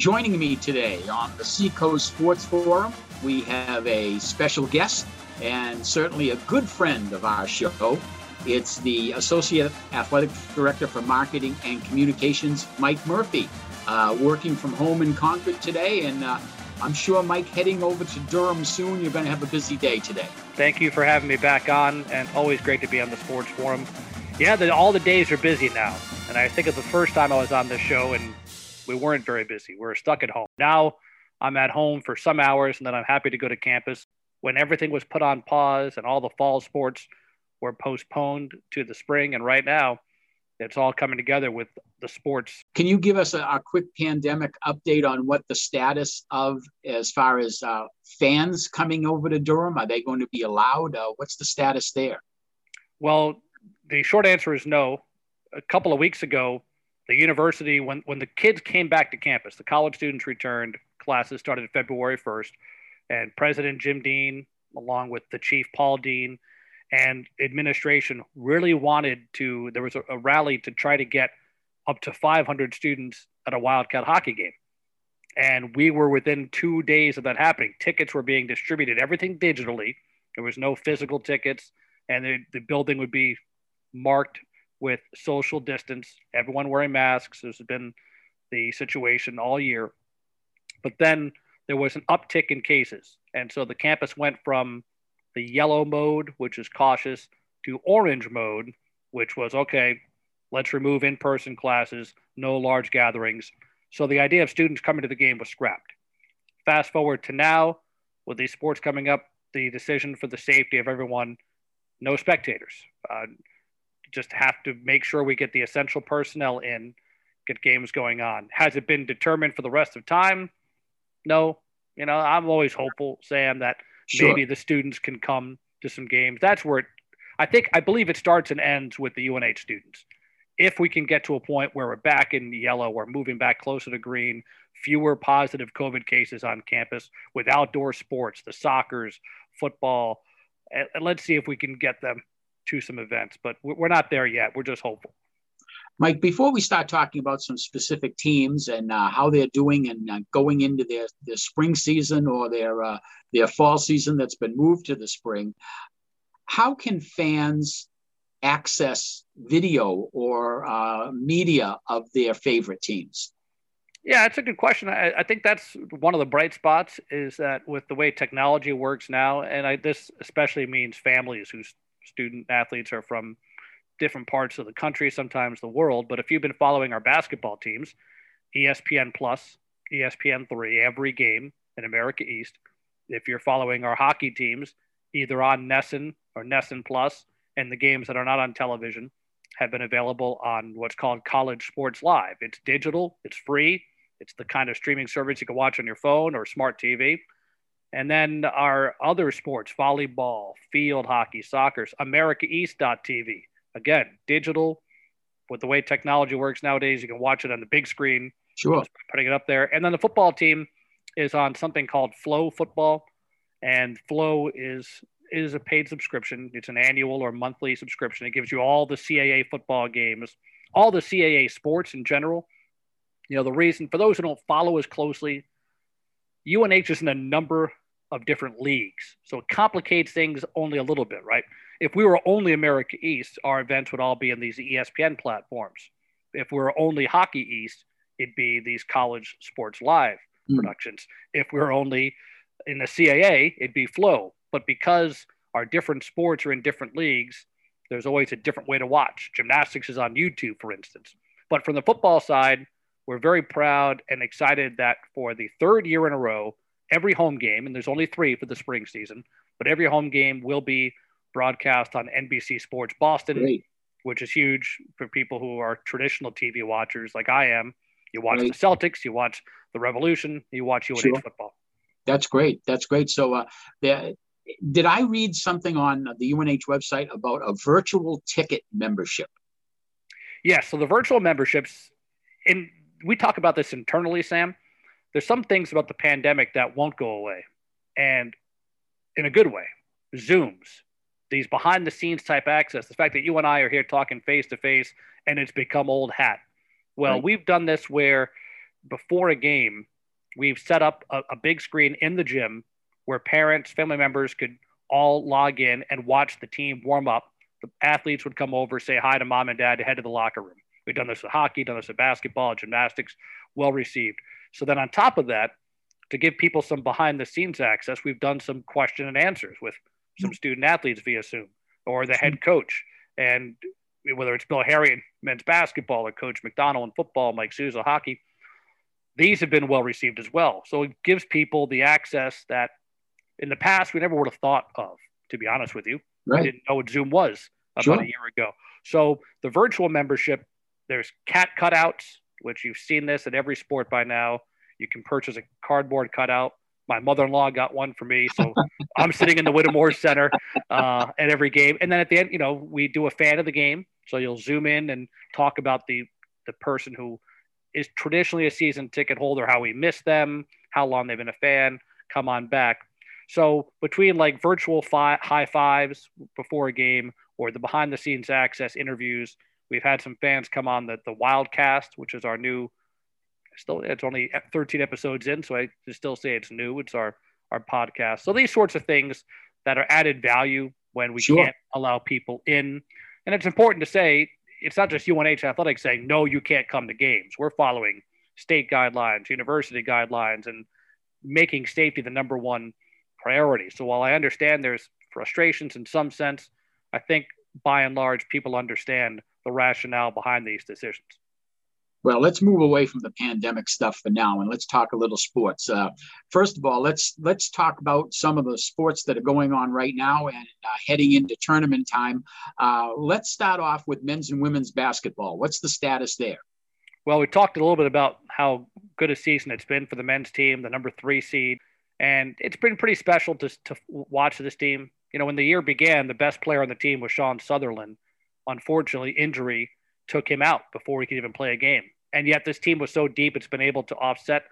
Joining me today on the Seacoast Sports Forum, we have a special guest and certainly a good friend of our show. It's the Associate Athletic Director for Marketing and Communications, Mike Murphy, uh, working from home in Concord today. And uh, I'm sure, Mike, heading over to Durham soon, you're going to have a busy day today. Thank you for having me back on, and always great to be on the Sports Forum. Yeah, the, all the days are busy now. And I think of the first time I was on this show, and we weren't very busy. We were stuck at home. Now I'm at home for some hours, and then I'm happy to go to campus. When everything was put on pause and all the fall sports were postponed to the spring, and right now it's all coming together with the sports. Can you give us a, a quick pandemic update on what the status of as far as uh, fans coming over to Durham? Are they going to be allowed? Uh, what's the status there? Well, the short answer is no. A couple of weeks ago, the university, when, when the kids came back to campus, the college students returned, classes started February 1st, and President Jim Dean, along with the chief Paul Dean, and administration really wanted to, there was a, a rally to try to get up to 500 students at a Wildcat hockey game. And we were within two days of that happening. Tickets were being distributed, everything digitally. There was no physical tickets, and the, the building would be marked with social distance, everyone wearing masks. This has been the situation all year. But then there was an uptick in cases. And so the campus went from the yellow mode, which is cautious, to orange mode, which was okay, let's remove in person classes, no large gatherings. So the idea of students coming to the game was scrapped. Fast forward to now, with these sports coming up, the decision for the safety of everyone no spectators. Uh, just have to make sure we get the essential personnel in, get games going on. Has it been determined for the rest of time? No. You know, I'm always hopeful, Sam, that sure. maybe the students can come to some games. That's where it, I think, I believe it starts and ends with the UNH students. If we can get to a point where we're back in yellow, we're moving back closer to green, fewer positive COVID cases on campus with outdoor sports, the soccer's, football, and let's see if we can get them to some events, but we're not there yet. We're just hopeful. Mike, before we start talking about some specific teams and uh, how they're doing and uh, going into their, their spring season or their uh, their fall season that's been moved to the spring, how can fans access video or uh, media of their favorite teams? Yeah, that's a good question. I, I, think that's one of the bright spots is that with the way technology works now, and I, this especially means families whose student athletes are from different parts of the country, sometimes the world. But if you've been following our basketball teams, ESPN Plus, ESPN three, every game in America East. If you're following our hockey teams, either on NESN or NESN Plus, and the games that are not on television have been available on what's called College Sports Live. It's digital, it's free, it's the kind of streaming service you can watch on your phone or smart TV. And then our other sports, volleyball, field hockey, soccer, AmericaEast.tv. Again, digital. With the way technology works nowadays, you can watch it on the big screen. Sure. putting it up there. And then the football team is on something called Flow Football. And Flow is is a paid subscription. It's an annual or monthly subscription. It gives you all the CAA football games, all the CAA sports in general. You know, the reason for those who don't follow as closely, UNH is in a number of different leagues. So it complicates things only a little bit, right? If we were only America East, our events would all be in these ESPN platforms. If we were only Hockey East, it'd be these college sports live mm. productions. If we were only in the CAA, it'd be Flow. But because our different sports are in different leagues, there's always a different way to watch. Gymnastics is on YouTube, for instance. But from the football side, we're very proud and excited that for the third year in a row, every home game, and there's only three for the spring season, but every home game will be broadcast on NBC Sports Boston, Great. which is huge for people who are traditional TV watchers like I am. You watch the Celtics, you watch the Revolution, you watch UNH sure. football. That's great. That's great. So, uh, the, did I read something on the UNH website about a virtual ticket membership? Yes. So the virtual memberships, and we talk about this internally, Sam there's some things about the pandemic that won't go away and in a good way zooms these behind the scenes type access the fact that you and i are here talking face to face and it's become old hat well right. we've done this where before a game we've set up a, a big screen in the gym where parents, family members could all log in and watch the team warm up. The athletes would come over, say hi to mom and dad, head to the locker room. We've done this with hockey, done this with basketball, gymnastics, well received. So then on top of that, to give people some behind the scenes access, we've done some question and answers with some student athletes via Zoom or the head coach. And whether it's Bill Herrion in men's basketball or Coach McDonnell in football, Mike Souza hockey, these have been well received as well. So it gives people the access that in the past we never would have thought of, to be honest with you. Right. I didn't know what Zoom was about sure. a year ago. So the virtual membership, there's cat cutouts, which you've seen this at every sport by now. You can purchase a cardboard cutout. My mother-in-law got one for me, so I'm sitting in the Whittemore Center uh, at every game. And then at the end, you know, we do a fan of the game, so you'll zoom in and talk about the the person who is traditionally a season ticket holder, how we miss them, how long they've been a fan, come on back. So between like virtual fi- high fives before a game or the behind the scenes access interviews, we've had some fans come on the the Wildcast, which is our new still it's only 13 episodes in, so I still say it's new. It's our our podcast. So these sorts of things that are added value when we sure. can't allow people in. And it's important to say it's not just UNH athletics saying no, you can't come to games. We're following state guidelines, university guidelines, and making safety the number one priority. So while I understand there's frustrations in some sense, I think by and large people understand the rationale behind these decisions. Well, let's move away from the pandemic stuff for now, and let's talk a little sports. Uh, first of all, let's let's talk about some of the sports that are going on right now and uh, heading into tournament time. Uh, let's start off with men's and women's basketball. What's the status there? Well, we talked a little bit about how good a season it's been for the men's team, the number three seed, and it's been pretty special to to watch this team. You know, when the year began, the best player on the team was Sean Sutherland. Unfortunately, injury took him out before he could even play a game. And yet, this team was so deep, it's been able to offset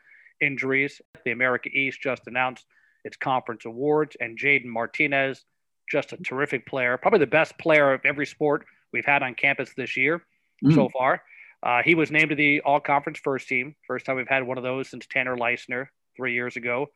injuries. The America East just announced its conference awards, and Jaden Martinez, just a terrific player, probably the best player of every sport we've had on campus this year mm. so far. Uh, he was named to the all conference first team. First time we've had one of those since Tanner Leissner three years ago.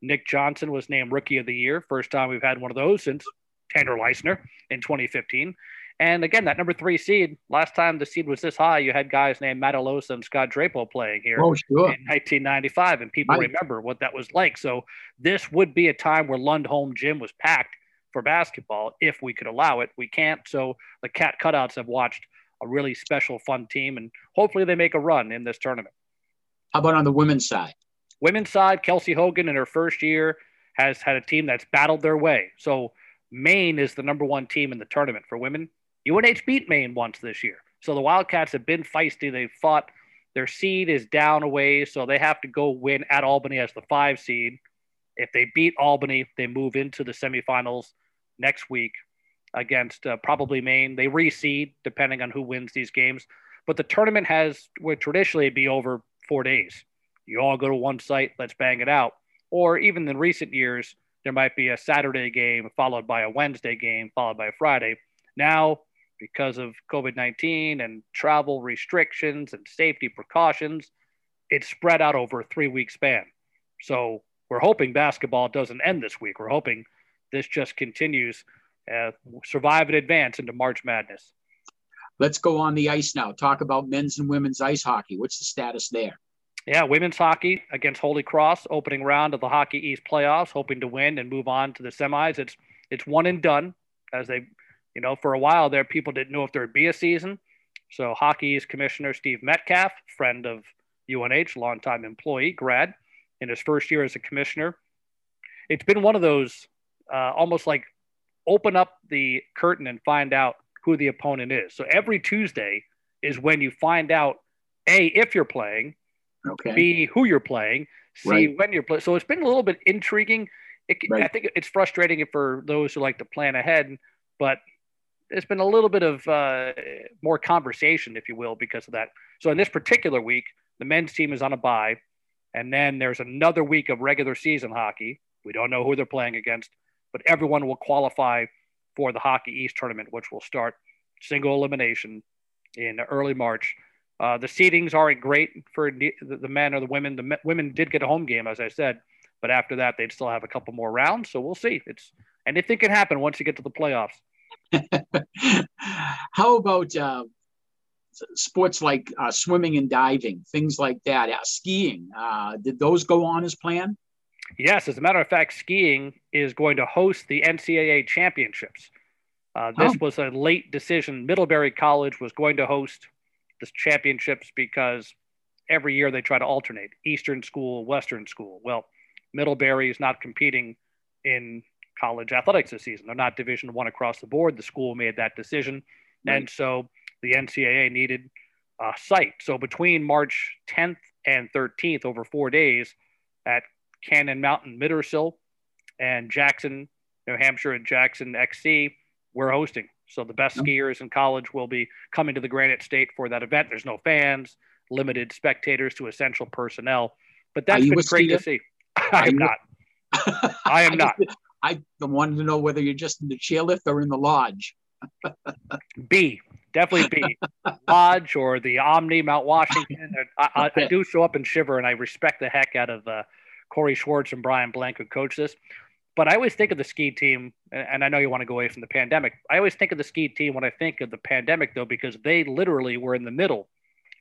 Nick Johnson was named rookie of the year. First time we've had one of those since Tanner Leissner in 2015. And again, that number three seed, last time the seed was this high, you had guys named Matt Alosa and Scott Drapeau playing here oh, sure. in 1995, and people right. remember what that was like. So this would be a time where Lundholm Gym was packed for basketball if we could allow it. We can't. So the cat cutouts have watched a really special, fun team, and hopefully they make a run in this tournament. How about on the women's side? Women's side, Kelsey Hogan in her first year has had a team that's battled their way. So Maine is the number one team in the tournament for women. UNH beat Maine once this year. So the Wildcats have been feisty. They've fought. Their seed is down a ways, so they have to go win at Albany as the five seed. If they beat Albany, they move into the semifinals next week against uh, probably Maine. They reseed depending on who wins these games. But the tournament has would traditionally be over four days. You all go to one site, let's bang it out. Or even in recent years, there might be a Saturday game followed by a Wednesday game followed by a Friday. Now because of COVID 19 and travel restrictions and safety precautions, it's spread out over a three week span. So we're hoping basketball doesn't end this week. We're hoping this just continues, uh, survive and advance into March Madness. Let's go on the ice now. Talk about men's and women's ice hockey. What's the status there? Yeah, women's hockey against Holy Cross, opening round of the Hockey East playoffs, hoping to win and move on to the semis. It's it's one and done as they you know, for a while there, people didn't know if there would be a season. So hockey's commissioner Steve Metcalf, friend of UNH, longtime employee, grad, in his first year as a commissioner, it's been one of those uh, almost like open up the curtain and find out who the opponent is. So every Tuesday is when you find out a if you're playing, okay. b who you're playing, c right. when you're playing. So it's been a little bit intriguing. It, right. I think it's frustrating for those who like to plan ahead, but there's been a little bit of uh, more conversation, if you will, because of that. So in this particular week, the men's team is on a bye, and then there's another week of regular season hockey. We don't know who they're playing against, but everyone will qualify for the Hockey East tournament, which will start single elimination in early March. Uh, the seedings aren't great for the, the men or the women. The women did get a home game, as I said, but after that, they'd still have a couple more rounds. So we'll see. It's anything can happen once you get to the playoffs. How about uh, sports like uh, swimming and diving, things like that, uh, skiing? Uh, did those go on as planned? Yes, as a matter of fact, skiing is going to host the NCAA championships. Uh, this oh. was a late decision. Middlebury College was going to host the championships because every year they try to alternate Eastern School, Western School. Well, Middlebury is not competing in college athletics this season. They're not Division One across the board. The school made that decision, right. and so the NCAA needed uh, a site. So between March 10th and 13th, over four days, at Cannon Mountain Mittersill and Jackson, New Hampshire, and Jackson XC, we're hosting. So the best skiers in college will be coming to the Granite State for that event. There's no fans, limited spectators to essential personnel, but that's been great skier? to see. I am not. I am not. I wanted to know whether you're just in the chairlift or in the lodge. B, definitely B, lodge or the Omni Mount Washington. I, I, I, do show up and shiver, and I respect the heck out of uh, Corey Schwartz and Brian Blank who coach this. But I always think of the ski team, and I know you want to go away from the pandemic. I always think of the ski team when I think of the pandemic, though, because they literally were in the middle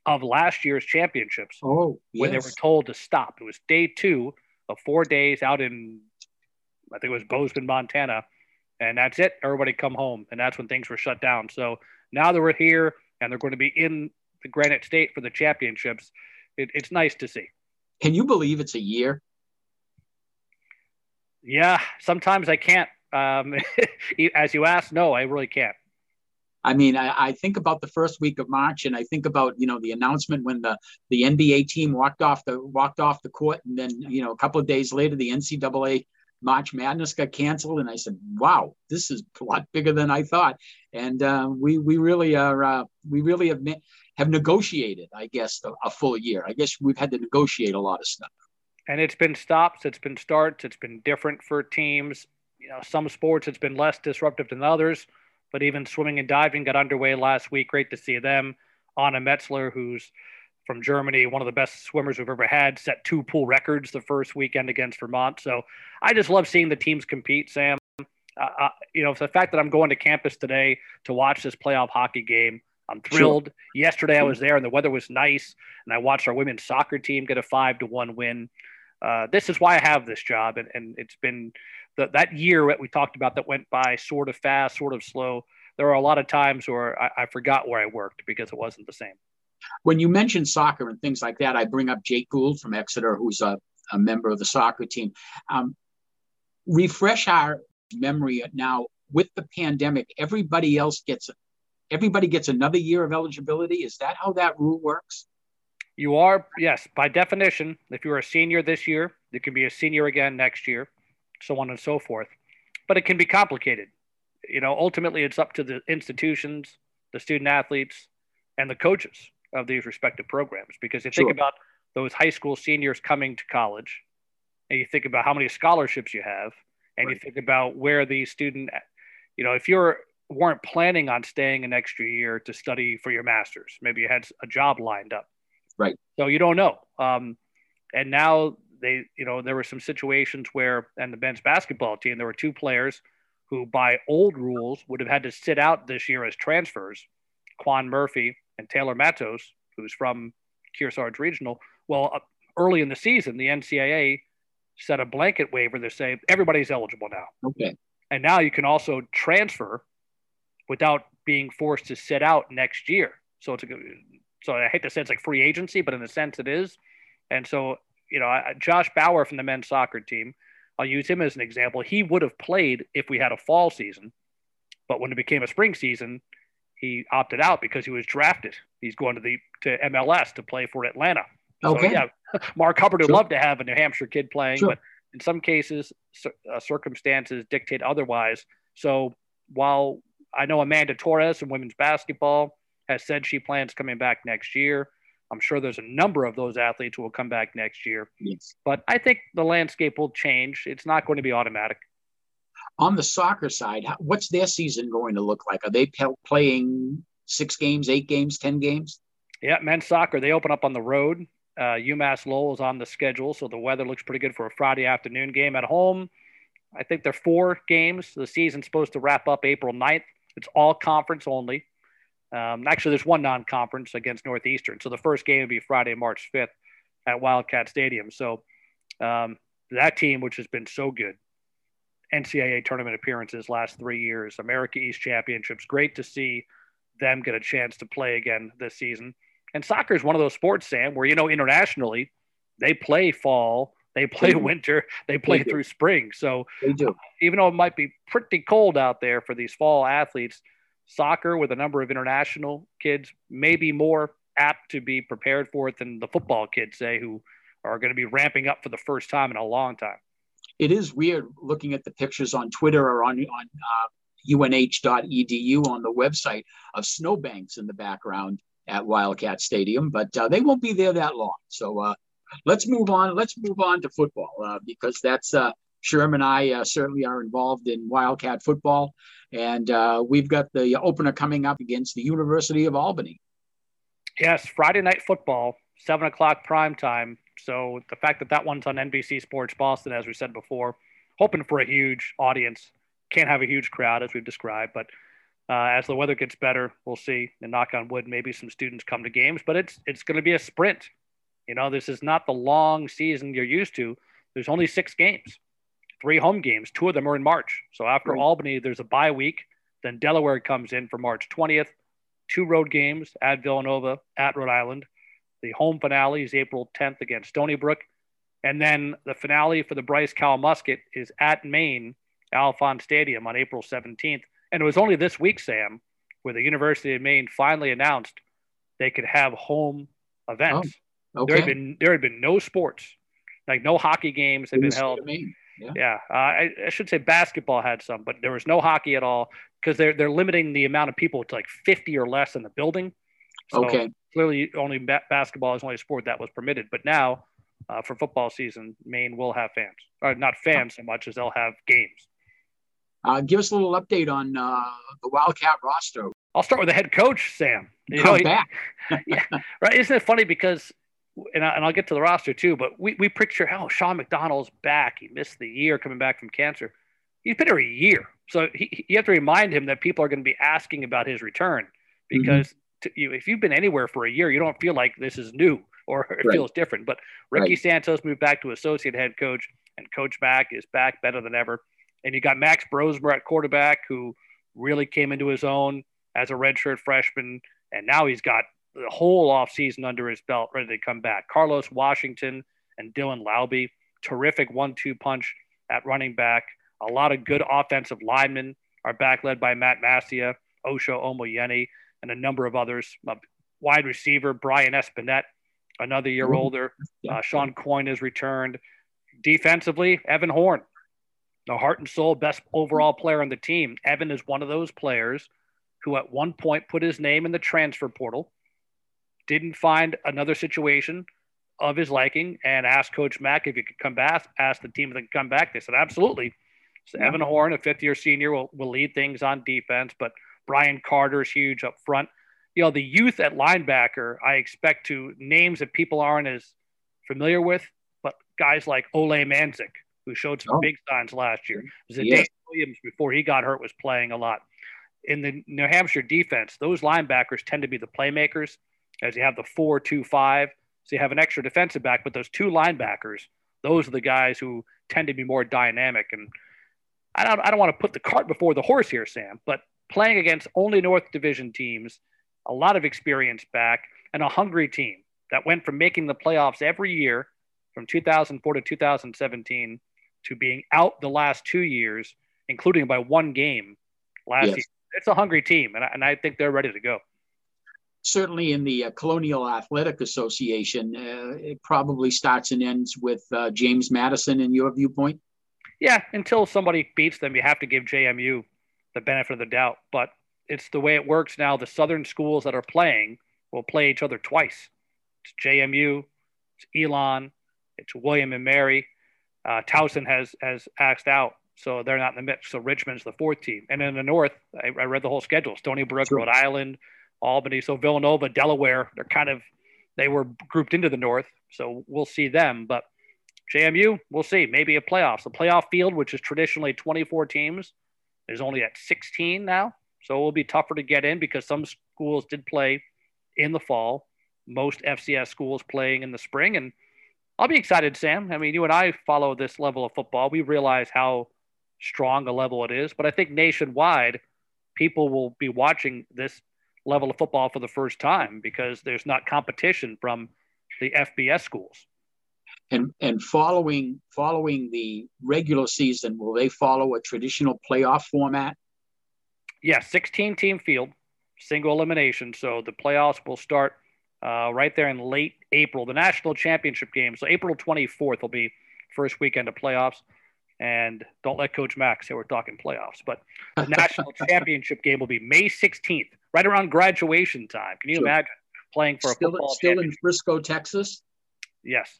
of last year's championships oh, yes. when they were told to stop. It was day two of four days out in, I think it was Bozeman, Montana, and that's it. Everybody come home, and that's when things were shut down. So now that we're here and they're going to be in the Granite State for the championships, it, it's nice to see. Can you believe it's a year? Yeah, sometimes I can't. Um, as you asked, no, I really can't. I mean, I, I, think about the first week of March, and I think about you know the announcement when the the NBA team walked off the walked off the court, and then you know a couple of days later the NCAA March Madness got canceled, and I said, "Wow, this is a lot bigger than I thought." And uh, we we really are uh, we really have have negotiated, I guess, a, a full year. I guess we've had to negotiate a lot of stuff and it's been stops, it's been starts, it's been different for teams. You know, some sports it's been less disruptive than others, but even swimming and diving got underway last week. Great to see them. Anna Metzler, who's from Germany, one of the best swimmers we've ever had, set two pool records the first weekend against Vermont. So I just love seeing the teams compete, Sam. Uh, uh, you know, the fact that I'm going to campus today to watch this playoff hockey game, I'm thrilled. Sure. Yesterday I was there and the weather was nice, and I watched our women's soccer team get a five to one win. Uh, this is why I have this job. And, and it's been the, that year that we talked about that went by sort of fast, sort of slow. There were a lot of times where I, I forgot where I worked because it wasn't the same. When you mention soccer and things like that, I bring up Jake Gould from Exeter, who's a, a member of the soccer team. Um, refresh our memory now with the pandemic. Everybody else gets everybody gets another year of eligibility. Is that how that rule works? You are, yes, by definition, if you're a senior this year, you can be a senior again next year, so on and so forth. But it can be complicated. You know, ultimately, it's up to the institutions, the student athletes, and the coaches of these respective programs. Because you sure. think about those high school seniors coming to college, and you think about how many scholarships you have, and right. you think about where the student, you know, if you're weren't planning on staying an extra year to study for your master's, maybe you had a job lined up Right. So you don't know. Um, and now they, you know, there were some situations where, and the men's basketball team, there were two players who, by old rules, would have had to sit out this year as transfers Quan Murphy and Taylor Matos, who's from Kearsarge Regional. Well, uh, early in the season, the NCAA set a blanket waiver to say everybody's eligible now. Okay. And now you can also transfer without being forced to sit out next year. So it's a so I hate to say it's like free agency, but in a sense it is. And so, you know, Josh Bauer from the men's soccer team, I'll use him as an example. He would have played if we had a fall season, but when it became a spring season, he opted out because he was drafted. He's going to the to MLS to play for Atlanta. Okay. So, yeah, Marc Hubbard would sure. love to have a New Hampshire kid playing, sure. but in some cases, uh, circumstances dictate otherwise. So while I know Amanda Torres in women's basketball, has said she plans coming back next year. I'm sure there's a number of those athletes who will come back next year. Yes. But I think the landscape will change. It's not going to be automatic. On the soccer side, what's their season going to look like? Are they playing six games, eight games, 10 games? Yeah, men's soccer, they open up on the road. Uh, UMass Lowell is on the schedule, so the weather looks pretty good for a Friday afternoon game at home. I think there are four games. The season's supposed to wrap up April 9th. It's all conference only. Um, actually, there's one non conference against Northeastern. So the first game would be Friday, March 5th at Wildcat Stadium. So um, that team, which has been so good, NCAA tournament appearances last three years, America East Championships, great to see them get a chance to play again this season. And soccer is one of those sports, Sam, where, you know, internationally, they play fall, they play winter, they play they through spring. So uh, even though it might be pretty cold out there for these fall athletes, soccer with a number of international kids may be more apt to be prepared for it than the football kids, say, who are going to be ramping up for the first time in a long time. It is weird looking at the pictures on Twitter or on, on uh, unh.edu on the website of snowbanks in the background at Wildcat Stadium, but uh, they won't be there that long. So uh, let's move on. Let's move on to football uh, because that's uh, Sherm and I uh, certainly are involved in Wildcat football, and uh, we've got the opener coming up against the University of Albany. Yes, Friday night football, seven o'clock prime time. So the fact that that one's on NBC Sports Boston, as we said before, hoping for a huge audience. Can't have a huge crowd as we've described, but uh, as the weather gets better, we'll see. And knock on wood, maybe some students come to games, but it's it's going to be a sprint. You know, this is not the long season you're used to. There's only six games, three home games. Two of them are in March. So after right. Albany, there's a bye week. Then Delaware comes in for March 20th. Two road games at Villanova, at Rhode Island. The home finale is April 10th against Stony Brook. And then the finale for the Brice-Cowell Musket is at Maine, Alfond Stadium on April 17th. And it was only this week, Sam, where the University of Maine finally announced they could have home events. Oh. Okay. There had been there had been no sports, like no hockey games had been held. Yeah, yeah. Uh, I, I, should say basketball had some, but there was no hockey at all because they're they're limiting the amount of people to like fifty or less in the building. So okay. Clearly, only ba- basketball is only a sport that was permitted, but now uh, for football season, Maine will have fans, or not fans so much as they'll have games. Uh, give us a little update on uh, the Wildcat roster. I'll start with the head coach, Sam. You know, he, back. yeah, right. Isn't it funny because and, I, will get to the roster too, but we, we picture, oh, Sean McDonnell's back. He missed the year coming back from cancer. He's been here a year. So he, you have to remind him that people are going to be asking about his return because mm-hmm. To, you, if you've been anywhere for a year, you don't feel like this is new or it right. feels different. But Ricky right. Santos moved back to associate head coach, and Coach Mack is back better than ever. And you got Max Brosmer at quarterback, who really came into his own as a redshirt freshman, and now he's got the whole offseason under his belt, ready to come back. Carlos Washington and Dylan Laube, terrific one-two punch at running back. A lot of good offensive linemen are back, led by Matt Massia, Osho Omoyeni, and a number of others. A wide receiver Brian Espinette, another year older. Uh, Sean Coyne has returned. Defensively, Evan Horn, the heart and soul best overall player on the team. Evan is one of those players who at one point put his name in the transfer portal didn't find another situation of his liking and asked Coach Mack if he could come back, asked the team if they could come back. They said, absolutely. So. Evan Horn, a fifth year senior, will, will lead things on defense, but Brian Carter is huge up front. You know, the youth at linebacker, I expect to names that people aren't as familiar with, but guys like Ole Manzik, who showed some oh. big signs last year. Yes. Williams, before he got hurt, was playing a lot. In the New Hampshire defense, those linebackers tend to be the playmakers as you have the four two five. So you have an extra defensive back, but those two linebackers, those are the guys who tend to be more dynamic. And I don't, I don't want to put the cart before the horse here, Sam, but playing against only North Division teams, a lot of experience back, and a hungry team that went from making the playoffs every year from 2004 to 2017 to being out the last two years, including by one game last yes. year. It's a hungry team, and I, and I think they're ready to go certainly in the uh, Colonial Athletic Association, uh, it probably starts and ends with uh, James Madison, in your viewpoint. Yeah, until somebody beats them, you have to give JMU the benefit of the doubt. But it's the way it works now. The Southern schools that are playing will play each other twice. It's JMU, it's Elon, it's William and Mary. Uh, Towson has has axed out, so they're not in the mix. So Richmond's the fourth team, and in the North, I, I read the whole schedule: Stony Brook, sure. Rhode Island, Albany. So Villanova, Delaware, they're kind of they were grouped into the North. So we'll see them. But JMU, we'll see. Maybe a playoffs. The playoff field, which is traditionally 24 teams, is only at 16 now. So it will be tougher to get in because some schools did play in the fall. Most FCS schools playing in the spring. And I'll be excited, Sam. I mean, you and I follow this level of football. We realize how strong a level it is. But I think nationwide, people will be watching this level of football for the first time because there's not competition from the FBS schools. And and following following the regular season, will they follow a traditional playoff format? Yes, yeah, 16 team field, single elimination. So the playoffs will start uh, right there in late April. The national championship game. So April 24th will be first weekend of playoffs. And don't let Coach Max say we're talking playoffs, but the national championship game will be May 16th, right around graduation time. Can you sure. imagine playing for still, a football still in Frisco, Texas? Yes.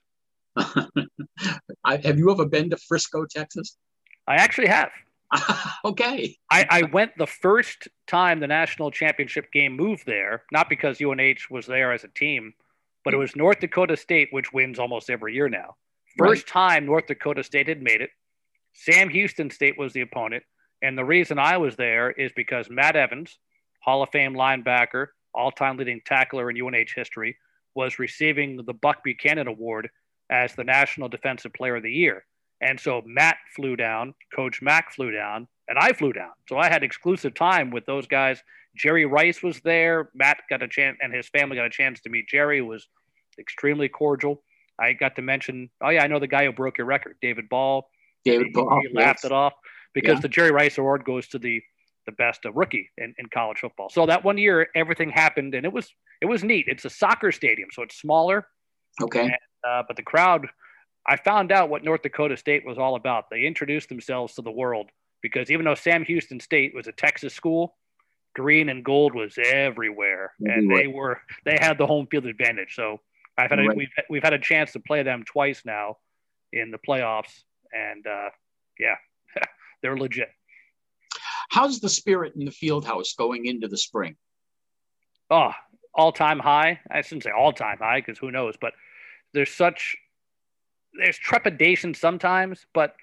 I, have you ever been to Frisco, Texas? I actually have. okay. I, I, went the first time the national championship game moved there, not because UNH was there as a team, but it was North Dakota State, which wins almost every year now. First right. time North Dakota State had made it. Sam Houston State was the opponent. And the reason I was there is because Matt Evans, Hall of Fame linebacker, all time leading tackler in UNH history, was receiving the Buck Buchanan Award as the National Defensive Player of the Year. And so Matt flew down, Coach Mack flew down, and I flew down. So I had exclusive time with those guys. Jerry Rice was there. Matt got a chance, and his family got a chance to meet Jerry. It was extremely cordial. I got to mention, oh yeah, I know the guy who broke your record, David Ball. David he, Ball. He laughed yes. it off because yeah. the Jerry Rice Award goes to the the best uh, rookie in, in college football. So that one year, everything happened, and it was it was neat. It's a soccer stadium, so it's smaller. Okay. Uh, but the crowd, I found out what North Dakota State was all about. They introduced themselves to the world because even though Sam Houston State was a Texas school, green and gold was everywhere, and they were they had the home field advantage. So I've had a, right. we've we've had a chance to play them twice now in the playoffs, and uh, yeah, they're legit. How's the spirit in the field house going into the spring? Oh, all time high. I shouldn't say all time high because who knows, but there's such there's trepidation sometimes, but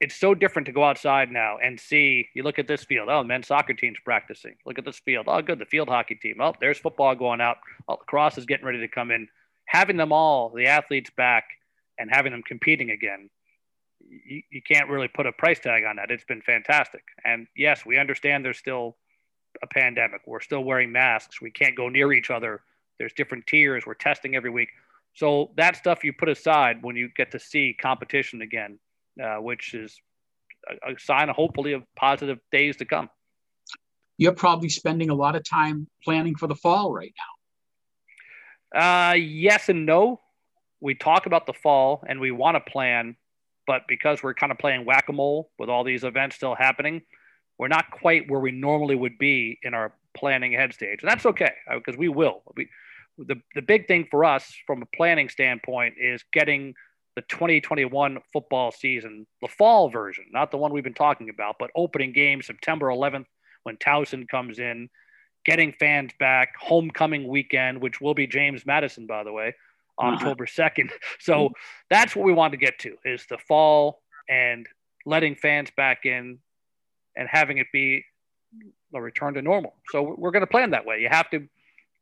it's so different to go outside now and see. You look at this field. Oh, men's soccer team's practicing. Look at this field. Oh, good. The field hockey team. Oh, there's football going out. Oh, lacrosse is getting ready to come in. Having them all, the athletes back, and having them competing again you, you can't really put a price tag on that. It's been fantastic. And yes, we understand there's still a pandemic. We're still wearing masks. We can't go near each other. There's different tiers. We're testing every week. So that stuff you put aside when you get to see competition again, uh, which is a, a sign, of hopefully, of positive days to come. You're probably spending a lot of time planning for the fall right now. Uh, yes and no. We talk about the fall and we want to plan but because we're kind of playing whack a mole with all these events still happening, we're not quite where we normally would be in our planning head stage. And that's okay because uh, we will. We, the, the big thing for us from a planning standpoint is getting the 2021 football season, the fall version, not the one we've been talking about, but opening game September 11th when Towson comes in, getting fans back, homecoming weekend, which will be James Madison, by the way, uh-huh. October 2nd. So mm-hmm. that's what we want to get to is the fall and letting fans back in and having it be a return to normal. So we're going to plan that way. You have to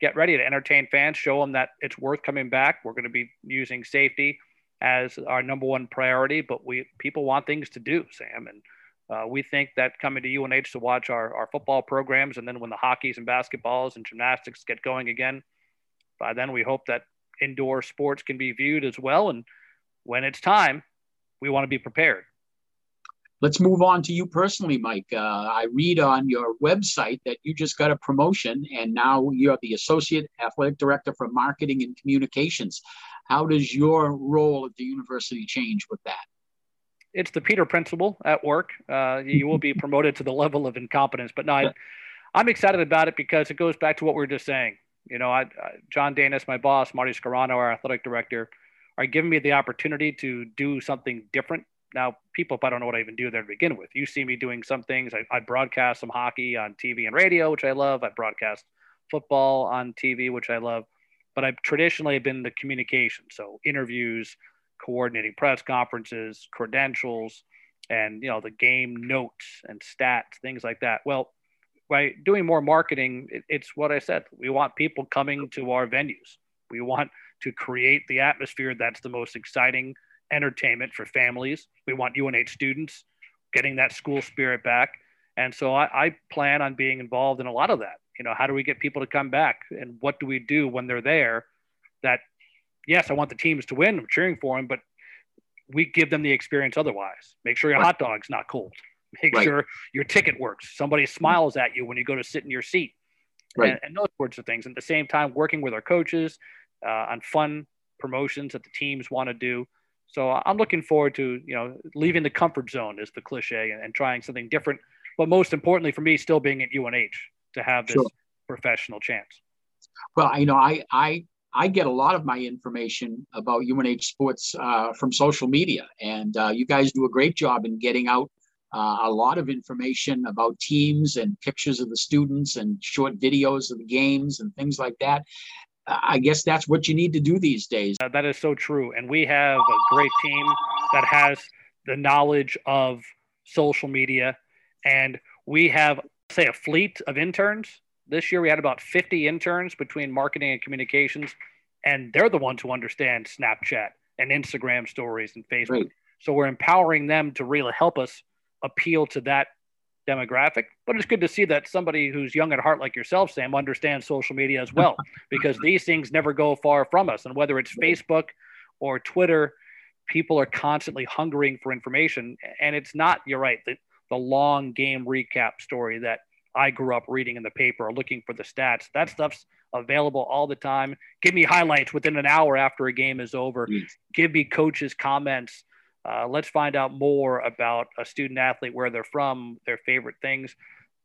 get ready to entertain fans, show them that it's worth coming back. We're going to be using safety as our number one priority, but we people want things to do, Sam, and uh, we think that coming to UNH to watch our, our football programs, and then when the hockeys and basketballs and gymnastics get going again, by then we hope that indoor sports can be viewed as well. And when it's time, we want to be prepared. Let's move on to you personally, Mike. Uh, I read on your website that you just got a promotion and now you're the Associate Athletic Director for Marketing and Communications. How does your role at the university change with that? It's the Peter principle at work. Uh, you will be promoted to the level of incompetence, but no, I, I'm excited about it because it goes back to what we were just saying. You know, I, I, John Danis, my boss, Marty Scarano, our athletic director, are giving me the opportunity to do something different. Now, people, if I don't know what I even do there to begin with, you see me doing some things. I, I broadcast some hockey on TV and radio, which I love. I broadcast football on TV, which I love, but I've traditionally been the communication. So interviews, coordinating press conferences, credentials, and you know the game notes and stats, things like that. Well, by doing more marketing, it, it's what I said. We want people coming to our venues. We want to create the atmosphere that's the most exciting entertainment for families. We want UNH students getting that school spirit back. And so I, I, plan on being involved in a lot of that. You know, how do we get people to come back? And what do we do when they're there that, yes, I want the teams to win, I'm cheering for them, but we give them the experience otherwise. Make sure your right. hot dog's not cold. Make right. sure your ticket works. Somebody smiles at you when you go to sit in your seat. Right. And, and those sorts of things. And At the same time, working with our coaches uh, on fun promotions that the teams want to do. So I'm looking forward to, you know, leaving the comfort zone is the cliche and, and trying something different. But most importantly for me, still being at UNH to have this sure. professional chance. Well, you know, I, I, I get a lot of my information about UNH sports uh, from social media, and uh, you guys do a great job in getting out uh, a lot of information about teams and pictures of the students and short videos of the games and things like that. I guess that's what you need to do these days. Uh, that is so true. And we have a great team that has the knowledge of social media. And we have, say, a fleet of interns. This year we had about 50 interns between marketing and communications. And they're the ones who understand Snapchat and Instagram stories and Facebook. Right. So we're empowering them to really help us appeal to that demographic. But it's good to see that somebody who's young at heart like yourself, Sam, understands social media as well, because these things never go far from us. And whether it's Facebook or Twitter, people are constantly hungering for information. And it's not, you're right, the, the long game recap story that I grew up reading in the paper or looking for the stats. That stuff's available all the time. Give me highlights within an hour after a game is over. Give me coaches' comments uh, let's find out more about a student athlete, where they're from, their favorite things.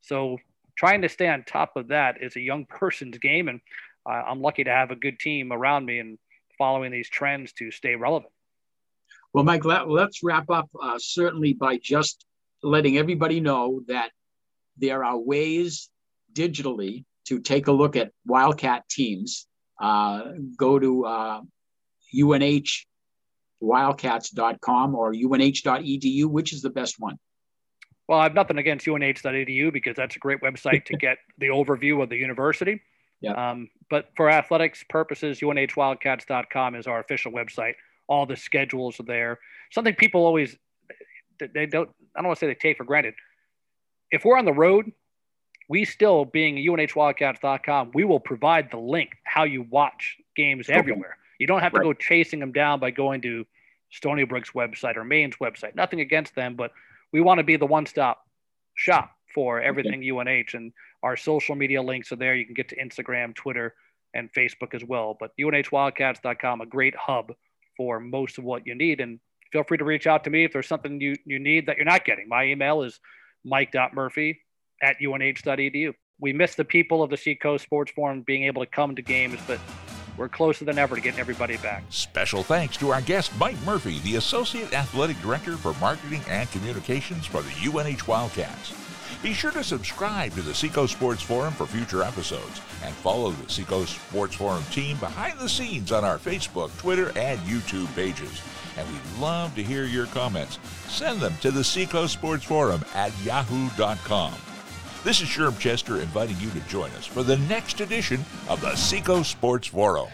So, trying to stay on top of that is a young person's game. And uh, I'm lucky to have a good team around me and following these trends to stay relevant. Well, Mike, let, us wrap up uh, certainly by just letting everybody know that there are ways digitally to take a look at Wildcat teams. Uh, go to UNH wildcats.com or unh.edu? Which is the best one? Well, I have nothing against unh.edu because that's a great website to get the overview of the university. Yeah. Um, but for athletics purposes, unhwildcats.com is our official website. All the schedules are there. Something people always they don't I don't want to say they take for granted. If we're on the road, we still being unhwildcats.com, we will provide the link how you watch games okay. everywhere. You don't have to right. go chasing them down by going to Stony Brook's website or Maine's website. Nothing against them, but we want to be the one stop shop for everything okay. UNH. And our social media links are there. You can get to Instagram, Twitter, and Facebook as well. But UNHWildcats.com, a great hub for most of what you need. And feel free to reach out to me if there's something you, you need that you're not getting. My email is mike.murphy at unh.edu. We miss the people of the Seacoast Sports Forum being able to come to games, but we're closer than ever to getting everybody back. Special thanks to our guest, Mike Murphy, the Associate Athletic Director for Marketing and Communications for the UNH Wildcats. Be sure to subscribe to the Seacoast Sports Forum for future episodes and follow the Seacoast Sports Forum team behind the scenes on our Facebook, Twitter, and YouTube pages. And we'd love to hear your comments. Send them to the Seacoast Sports Forum at yahoo.com. This is Sherm Chester inviting you to join us for the next edition of the Seacoast Sports Forum.